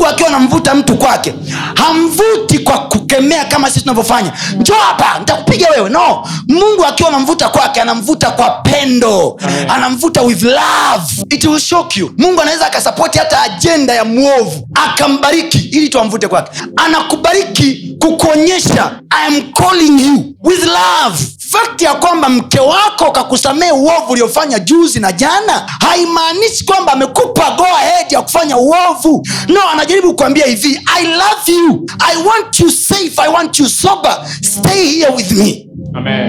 mungu akiwa anamvuta mtu kwake hamvuti kwa kukemea kama sisi tunavyofanya. Njoo hapa nitakupiga wewe. No. Mungu akiwa anamvuta kwake anamvuta kwa pendo. Anamvuta with love. It will shock you. Mungu anaweza akasapoti hata ajenda ya mwovu akambariki ili tuamvute kwake. Anakubariki kukuonyesha I am calling you with love fakti ya kwamba mke wako kakusamee uovu uliofanya juzi na jana haimaanishi kwamba amekupa go ahead ya kufanya uovu. No anajaribu kuambia hivi i love you. I want you safe. I want you sober. Stay here with me.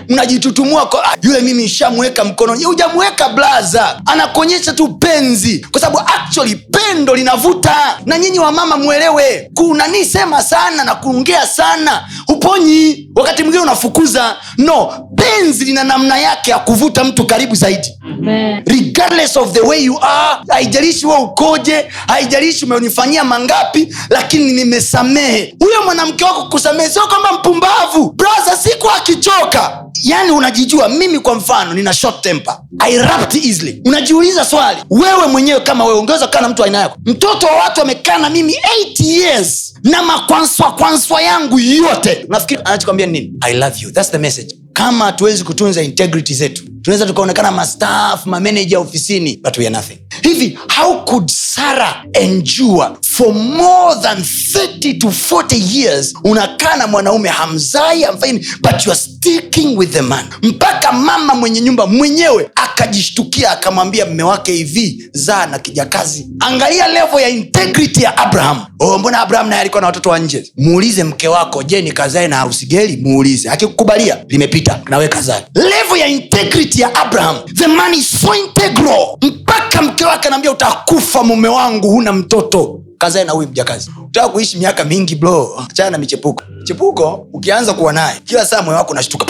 Mnajitutumua "Ah, yule mimi ishamweka mkononi hujamweka blaza anakuonyesha tu penzi. Kwa sababu actually pendo linavuta. Na nyinyi wamama mwelewe. Kunani sema sana na kuongea sana. Uponyi wakati mwingine unafukuza no penzi lina namna yake ya kuvuta mtu karibu zaidi. Amen. regardless of the way you are haijalishi we ukoje haijalishi umenifanyia mangapi lakini nimesamehe. Huyo mwanamke wako kusamehe sio kwamba mpumbavu. Braha siku akichoka yani unajijua mimi kwa mfano nina short temper. I erupt easily. Unajiuliza swali wewe mwenyewe kama wewe ungeweza kukaa na mtu aina yako? Mtoto wa watu amekaa na mimi 8 years na makwanswa kwanswa yangu yote. Nafikiri anachokwambia nini? I love you. Thats the message. Kama hatuwezi kutunza integrity zetu tunaweza tukaonekana mastaff mameneja ofisini but we are nothing. Hivi how could sarah enjua for more than 30 to 40 years unakaa na mwanaume hamzai hamfaini but you are sticking with the man. Mpaka mama mwenye nyumba mwenyewe akajishtukia akamwambia mme wake hivi zaa na kijakazi. Angalia levo ya integrity ya abraham. Oh, mbona abraham naye alikuwa na watoto wa nje? Muulize mke wako. Je ni kazae na harusigeli muulize. Akikukubalia limepita nawe kazae levo ya integrity ya abraham. The man is so integral. Mpaka mke wake anaambia utakufa mume wangu huna mtoto. Kazae na huyu mjakazi. Utaka kuishi miaka mingi bro achana na michepuko. Chepuko ukianza kuwa naye kila saa moyo wako unashtuka.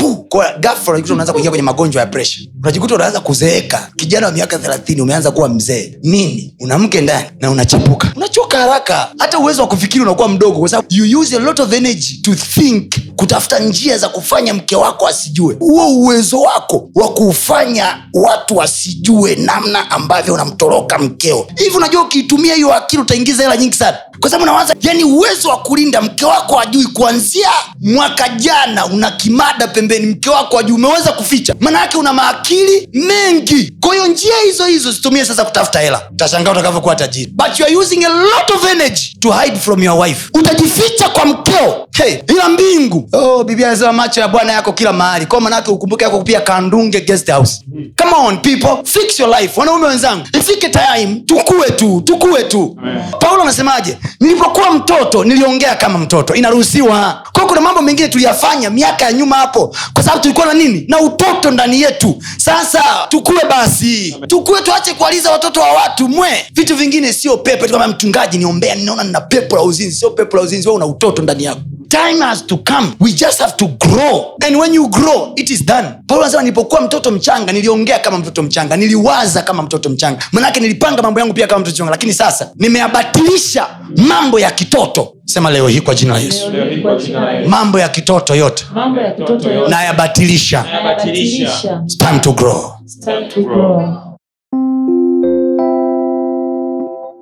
Unaanza kuingia kwenye magonjwa ya presha unajikuta unaanza kuzeeka. Kijana wa miaka thelathini umeanza kuwa mzee. Nini? Una mke ndani na unachepuka. Unachoka haraka. Hata uwezo wa kufikiri unakuwa mdogo kwa sababu you use a lot of energy to think kutafuta njia za kufanya mke wako asijue. Huo uwezo wako wa kufanya watu wasijue namna ambavyo unamtoroka mkeo. Hivi unajua ukiitumia hiyo akili utaingiza hela nyingi sana? Kwa sababu nawaza yani uwezo wa kulinda mke wako ajui kuanzia mwaka jana una kimada pembeni mke wako ajui umeweza kuficha? Maana yake una maakili mengi hizo hizo zitumie sasa kutafuta hela. Utashangaa utakavyokuwa tajiri. But you are using a lot of energy to hide from your wife. Utajificha kwa mkeo hey, ila mbingu. Oh, biblia anasema macho ya bwana yako kila mahali. Kwa manake ukumbuke yako pia kandunge guest house. Come on people fix your life. Wanaume wenzangu ifike time tukue tu tukue tu. Paulo anasemaje? Nilipokuwa mtoto niliongea kama mtoto. Inaruhusiwa kuna mambo mengine tuliyafanya miaka ya nyuma hapo. Kwa sababu tulikuwa na nini? Na utoto ndani yetu. Sasa tukue basi. Tukue tuache kualiza watoto wa watu mwe. Vitu vingine sio pepo. Kama mchungaji niombea ninaona nina pepo la uzinzi. Sio pepo la uzinzi we una utoto ndani yako time has to come. We just have to grow. And when you grow it is done. Paulo anasema nilipokuwa mtoto mchanga niliongea kama mtoto mchanga niliwaza kama mtoto mchanga. Manake nilipanga mambo yangu pia kama mtoto mchanga. Lakini sasa nimeyabatilisha mambo ya kitoto. Sema leo hii kwa jina la yesu. Mambo ya kitoto yote. Mambo ya kitoto yote. Nayabatilisha. It's time to grow. It's time to grow.